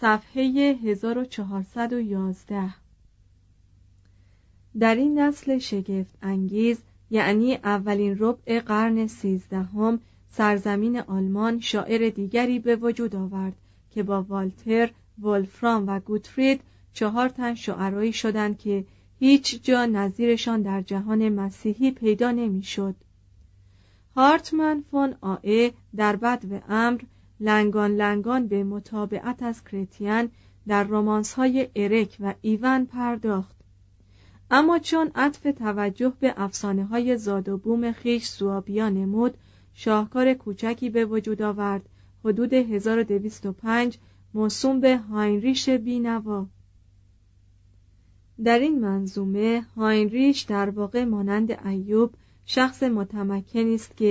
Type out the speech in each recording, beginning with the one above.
صفحه 1411 در این نسل شگفت انگیز یعنی اولین ربع قرن سیزدهم سرزمین آلمان شاعر دیگری به وجود آورد که با والتر، ولفرام و گوتفرید چهار تن شعرایی شدند که هیچ جا نظیرشان در جهان مسیحی پیدا نمی‌شد. هارتمن فون آوه در بدو امر لنگان لنگان به متابعت از کرتیان در رومانس های ارک و ایون پرداخت. اما چون عطف توجه به افسانه های زاد و بوم خویش سوابیا نمود شاهکار کوچکی به وجود آورد. حدود 1205 موسوم به هاینریش بینوا. در این منظومه هاینریش در واقع مانند ایوب شخص متمکنی است که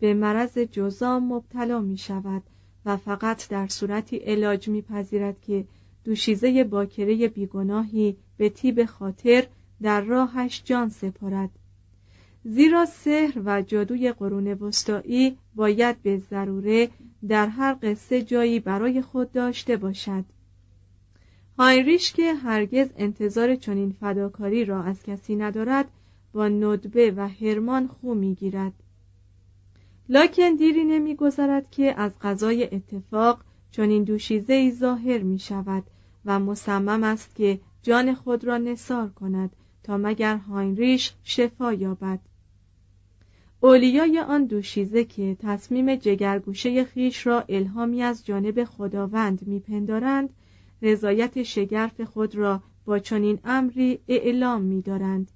به مرض جزام مبتلا می شود و فقط در صورتی علاج می پذیرد که دوشیزه باکره بیگناهی به تیب خاطر در راهش جان سپارد. زیرا سحر و جادوی قرون وسطایی باید به ضروره در هر قصه جایی برای خود داشته باشد. هاینریش که هرگز انتظار چنین فداکاری را از کسی ندارد با ندبه و هرمان خو می‌گیرد. لاکن دیری نمیگذرد که از غذای اتفاق چنین دوشیزه ای ظاهر می شود و مصمم است که جان خود را نصار کند تا مگر هاینریش شفا یابد. اولیای آن دوشیزه که تصمیم جگرگوشه خیش را الهامی از جانب خداوند میپندارند رضایت شگرف خود را با چنین امری اعلام می‌دارند.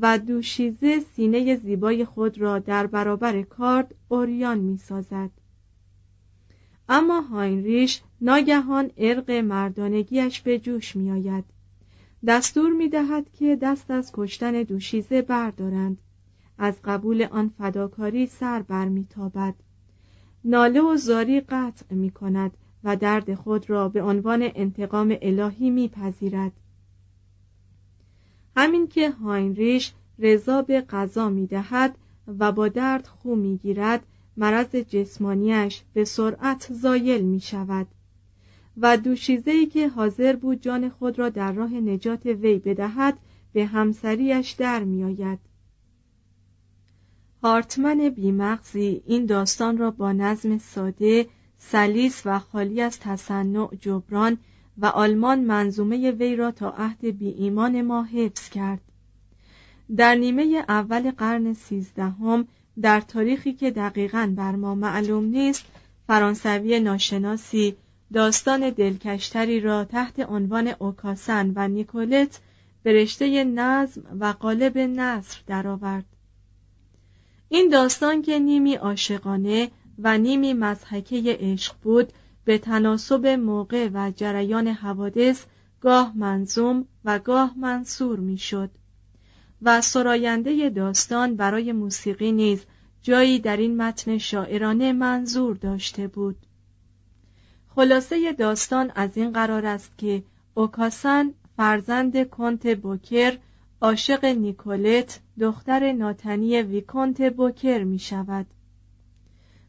و دوشیزه سینه زیبای خود را در برابر کارد اوریان می‌سازد. اما هاینریش ناگهان ارق مردانگیش به جوش میآید. دستور می‌دهد که دست از کشتن دوشیزه بردارند. از قبول آن فداکاری سر برمیتابد ناله و زاری قطع می کند و درد خود را به عنوان انتقام الهی میپذیرد. همین که هاینریش رضا به غذا می دهد و با درد خو می گیرد مرض جسمانیش به سرعت زایل می شود و دوشیزه‌ای که حاضر بود جان خود را در راه نجات وی بدهد به همسریش در می آید. هارتمن بیمغزی این داستان را با نظم ساده، سلیس و خالی از تصنع جبران و آلمان منظومه وی را تا عهد بی ایمان ما حفظ کرد. در نیمه اول قرن سیزدهم در تاریخی که دقیقا بر ما معلوم نیست فرانسوی ناشناسی داستان دلکشتری را تحت عنوان اوکاسن و نیکولت به رشته نظم و قالب نصر درآورد. این داستان که نیمی عاشقانه و نیمی مضحکه عشق بود به تناسب موقع و جریان حوادث گاه منظوم و گاه منصور می‌شد و سراینده داستان برای موسیقی نیز جایی در این متن شاعرانه منظور داشته بود. خلاصه داستان از این قرار است که اوکاسن فرزند کنت بوکر عاشق نیکولت دختر ناتنی ویکونت بوکر می شود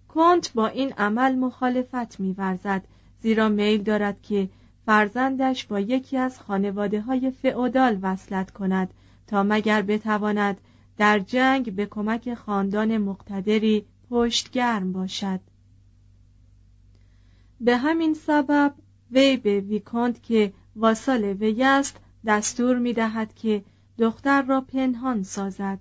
کنت با این عمل مخالفت میورزد زیرا میل دارد که فرزندش با یکی از خانواده های فئودال وصلت کند تا مگر بتواند در جنگ به کمک خاندان مقتدری پشتگرم باشد. به همین سبب وی به ویکونت که واسال وی است دستور می دهد که دختر را پنهان سازد.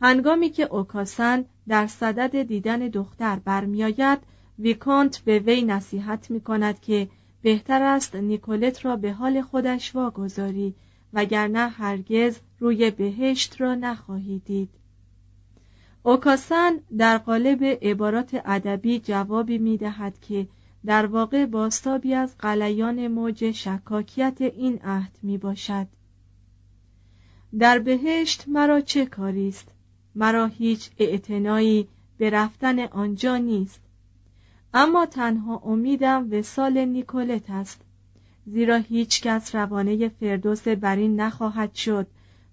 هنگامی که اوکاسن در صدد دیدن دختر برمیآید ویکونت به وی نصیحت می کند که بهتر است نیکولت را به حال خودش واگذاری وگرنه هرگز روی بهشت را نخواهی دید. اوکاسن در قالب عبارات ادبی جوابی می دهد که در واقع باستابی از قلیان موج شکاکیت این عهد می باشد در بهشت مرا چه کاری است؟ مرا هیچ اعتنایی به رفتن آنجا نیست. اما تنها امیدم وسال نیکولت است. زیرا هیچ کس روانه فردوس برین نخواهد شد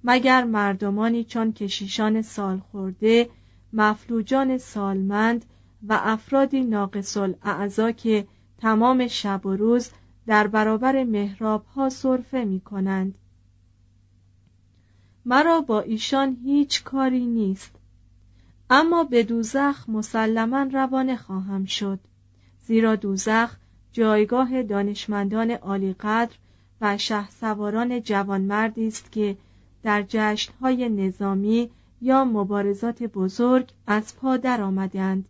مگر مردمانی چون کشیشان سال خورده مفلوجان سالمند و افرادی ناقص الاعضا که تمام شب و روز در برابر محراب ها صرفه می کنند مرا با ایشان هیچ کاری نیست. اما به دوزخ مسلما روانه خواهم شد. زیرا دوزخ جایگاه دانشمندان عالیقدر و شهسواران جوانمردی است که در جشنهای نظامی یا مبارزات بزرگ از پا درآمدند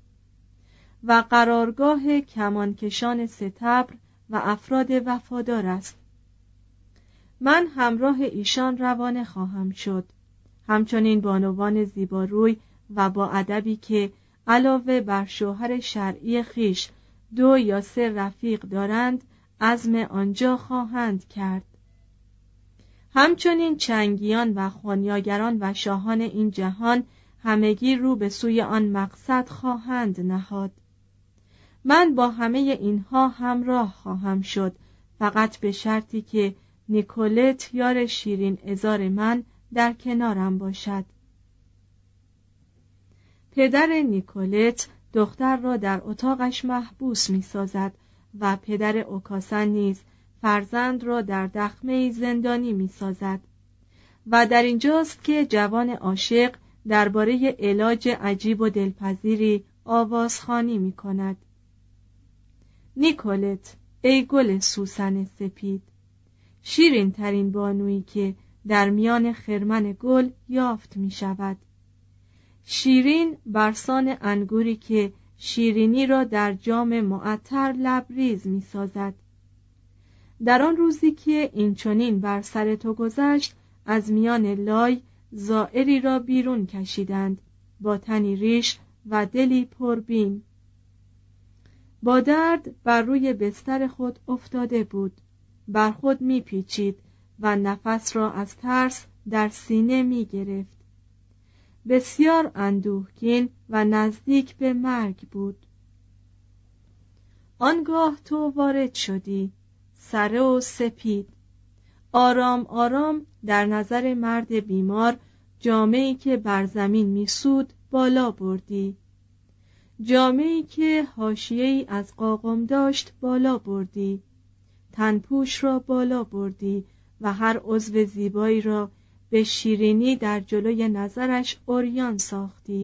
و قرارگاه کمانکشان ستبر و افراد وفادار است. من همراه ایشان روانه خواهم شد. همچنین بانوان زیباروی و با ادبی که علاوه بر شوهر شرعی خیش دو یا سه رفیق دارند عزم آنجا خواهند کرد. همچنین چنگیان و خونیاگران و شاهان این جهان همگی رو به سوی آن مقصد خواهند نهاد. من با همه اینها همراه خواهم شد فقط به شرطی که نیکولت یار شیرین ازار من در کنارم باشد. پدر نیکولت دختر را در اتاقش محبوس می سازد و پدر اوکاسن نیز فرزند را در دخمه زندانی می سازد و در اینجاست که جوان عاشق درباره علاج عجیب و دلپذیری آوازخانی می کند نیکولت ای گل سوسن سپید شیرین ترین بانویی که در میان خرمن گل یافت می شود شیرین برسان انگوری که شیرینی را در جام معطر لبریز می سازد در آن روزی که این چنین بر سر تو گذشت از میان لای زائری را بیرون کشیدند با تنی ریش و دلی پربین. با درد بر روی بستر خود افتاده بود. بر خود میپیچید و نفس را از ترس در سینه می گرفت بسیار اندوهگین و نزدیک به مرگ بود. آنگاه تو وارد شدی سره و سپید. آرام آرام در نظر مرد بیمار جامعی که بر زمین میسود بالا بردی. جامعی که حاشیه از قاقم داشت بالا بردی. تنپوش را بالا بردی و هر عضو زیبایی را به شیرینی در جلوی نظرش اوریان ساختی.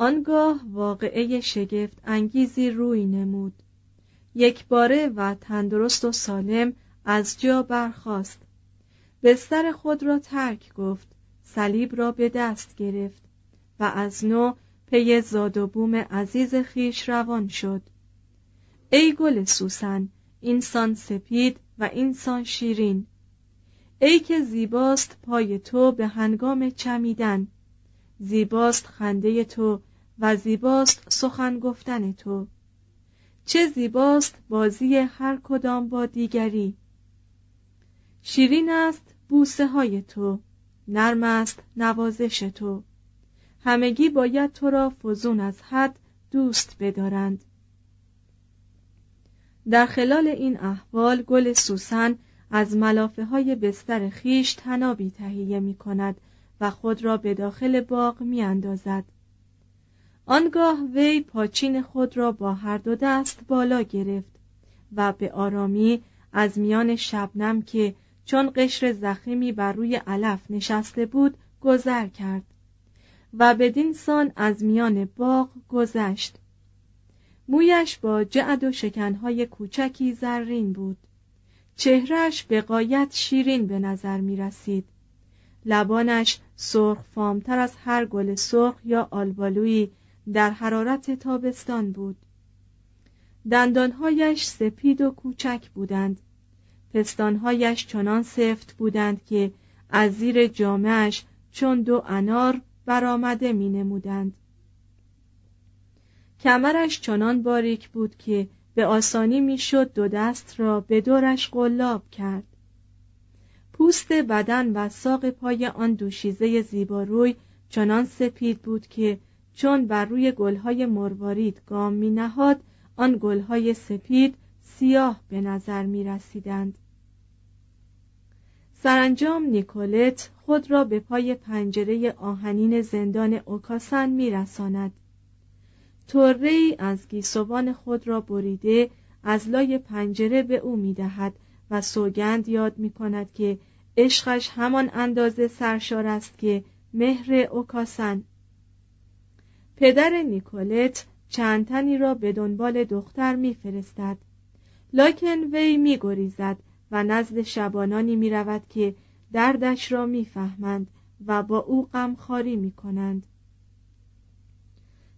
آنگاه واقعه شگفت انگیزی روی نمود. یک باره و تندرست و سالم از جا برخاست. بستر خود را ترک گفت صلیب را به دست گرفت و از نو پی زاد و بوم عزیز خیش روان شد. ای گل سوسن اینسان سپید و اینسان شیرین. ای که زیباست پای تو به هنگام چمیدن. زیباست خنده تو و زیباست سخن گفتن تو. چه زیباست بازی هر کدام با دیگری. شیرین است بوسه های تو نرم است نوازش تو. همگی باید تو را فزون از حد دوست بدارند. در خلال این احوال گل سوسن از ملافه های بستر خیش تنابی تهیه می کند و خود را به داخل باغ می اندازد. آنگاه وی پاچین خود را با هر دو دست بالا گرفت و به آرامی از میان شبنم که چون قشر زخیمی بر روی علف نشسته بود گذر کرد و بدین سان از میان باغ گذشت. مویش با جعد و شکنهای کوچکی زرین بود. چهرش به قایت شیرین به نظر می رسید لبانش سرخ فامتر از هر گل سرخ یا آلبالویی در حرارت تابستان بود. دندانهایش سپید و کوچک بودند. پستانهایش چنان سفت بودند که از زیر جامعش چون دو انار برآمده می نمودند. کمرش چنان باریک بود که به آسانی می‌شد دو دست را به دورش قلاب کرد. پوست بدن و ساق پای آن دوشیزه زیباروی چنان سپید بود که چون بر روی گلهای مروارید گام می نهاد آن گلهای سپید سیاه به نظر می رسیدند. سرانجام نیکولت خود را به پای پنجره آهنین زندان اوکاسن می رساند. طره از گیسوان خود را بریده از لای پنجره به او می دهد و سوگند یاد می کند که عشقش همان اندازه سرشار است که مهر اوکاسن پدر نیکولت چند تنی را به دنبال دختر میفرستد لاکن وی میگریزد و نزد شبانانی می رود که دردش را می‌فهمند و با او غمخواری می کنند.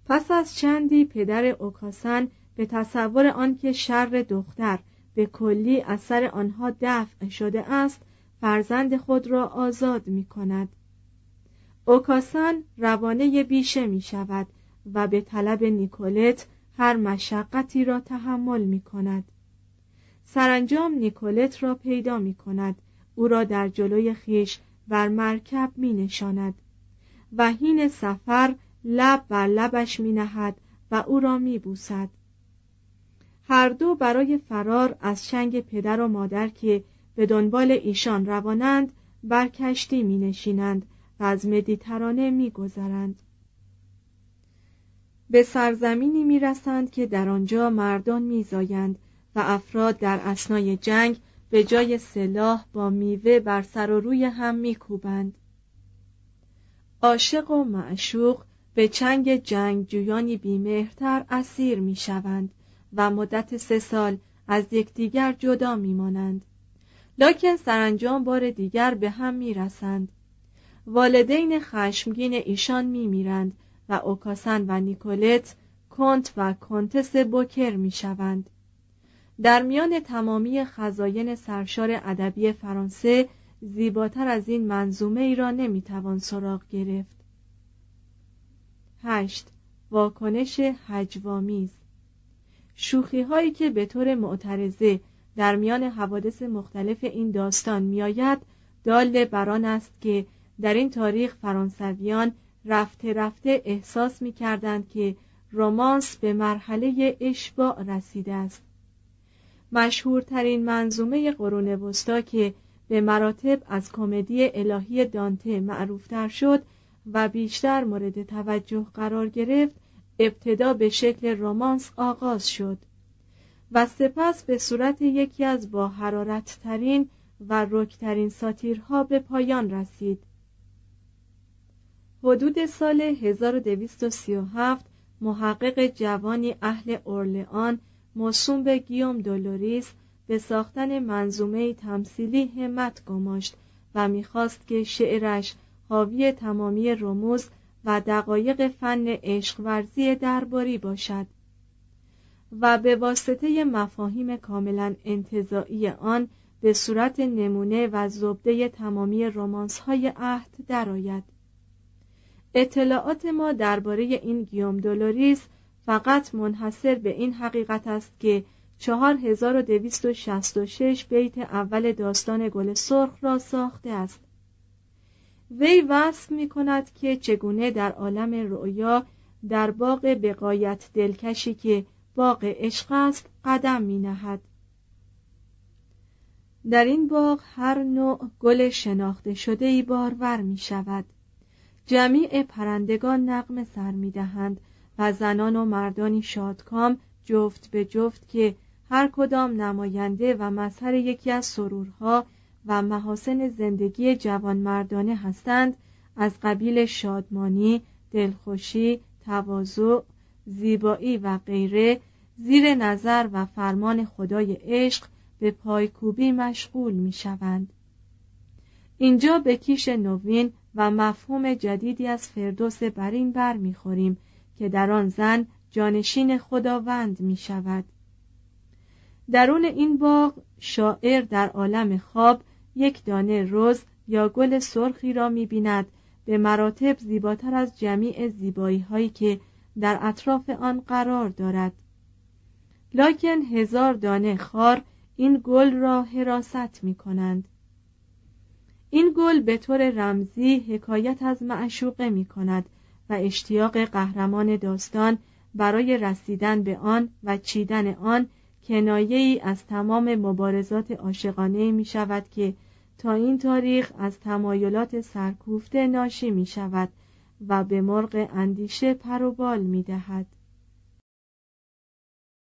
پس از چندی پدر اوکاسن به تصور آنکه شر دختر به کلی اثر آنها دفع شده است فرزند خود را آزاد می کند اوکاسن روانه بیشه می شود و به طلب نیکولت هر مشقتی را تحمل می کند. سرانجام نیکولت را پیدا می کند. او را در جلوی خیش بر مرکب می نشاند. و هین سفر لب بر لبش می نهد و او را می بوسد. هر دو برای فرار از چنگ پدر و مادر که به دنبال ایشان روانند بر کشتی می نشینند از مدیترانه می گذرند. به سرزمینی می‌رسند که در آنجا مردان میزایند و افراد در اسنای جنگ به جای سلاح با میوه بر سر و روی هم میکوبند. عاشق و معشوق به چنگ جنگجویانی بیمهرتر اسیر می‌شوند و مدت سه سال از یکدیگر جدا میمانند. لکن سرانجام بار دیگر به هم می‌رسند. والدین خشمگین ایشان میمیرند و اوکاسن و نیکولت کنت و کنتس بوکر می‌شوند. در میان تمامی خزاین سرشار ادبی فرانسه زیباتر از این منظومه ای را نمی‌توان سراغ گرفت. هشت. واکنش هجوامیز شوخی هایی که به طور معترضه در میان حوادث مختلف این داستان میآید دال بران است که در این تاریخ فرانسویان رفته رفته احساس می کردند که رومانس به مرحله اشباع رسیده است. مشهورترین منظومه قرون وسطا که به مراتب از کمدی الهی دانته معروفتر شد و بیشتر مورد توجه قرار گرفت ابتدا به شکل رومانس آغاز شد و سپس به صورت یکی از با حرارت ترین و رکترین ساتیرها به پایان رسید. حدود سال 1237 محقق جوانی اهل اورلئان موسوم به گیوم دولوریس به ساختن منظومه تمثیلی همت گماشت و می‌خواست که شعرش حاوی تمامی رموز و دقایق فن عشق ورزی درباری باشد و به واسطه مفاهیم کاملا انتظاعی آن به صورت نمونه و زبده تمامی رمانس های عهد درآید. اطلاعات ما درباره این گیوم دولوریس فقط منحصر به این حقیقت است که 4266 بیت اول داستان گل سرخ را ساخته است وی وصف می کند که چگونه در عالم رؤیا در باغ بقایت دلکشی که باغ عشق است قدم می نهد. در این باغ هر نوع گل شناخته شده ای بارور می شود جمیع پرندگان نقم سر می دهند و زنان و مردانی شادکام جفت به جفت که هر کدام نماینده و مظهر یکی از سرورها و محاسن زندگی جوانمردانه هستند از قبیل شادمانی، دلخوشی، تواضع، زیبایی و غیره زیر نظر و فرمان خدای عشق به پایکوبی مشغول می شوند. اینجا به کیش نوین و مفهوم جدیدی از فردوس بر می خوریم که در آن زن جانشین خداوند می شود. درون این باغ شاعر در عالم خواب یک دانه روز یا گل سرخی را می بیند به مراتب زیباتر از جمیع زیبایی هایی که در اطراف آن قرار دارد لکن هزار دانه خار این گل را حراست می کنند این گل به طور رمزی حکایت از معشوقه می کند و اشتیاق قهرمان داستان برای رسیدن به آن و چیدن آن کنایه ای از تمام مبارزات عاشقانه می شود که تا این تاریخ از تمایلات سرکوفته ناشی می شود و به مرغ اندیشه پروبال می دهد.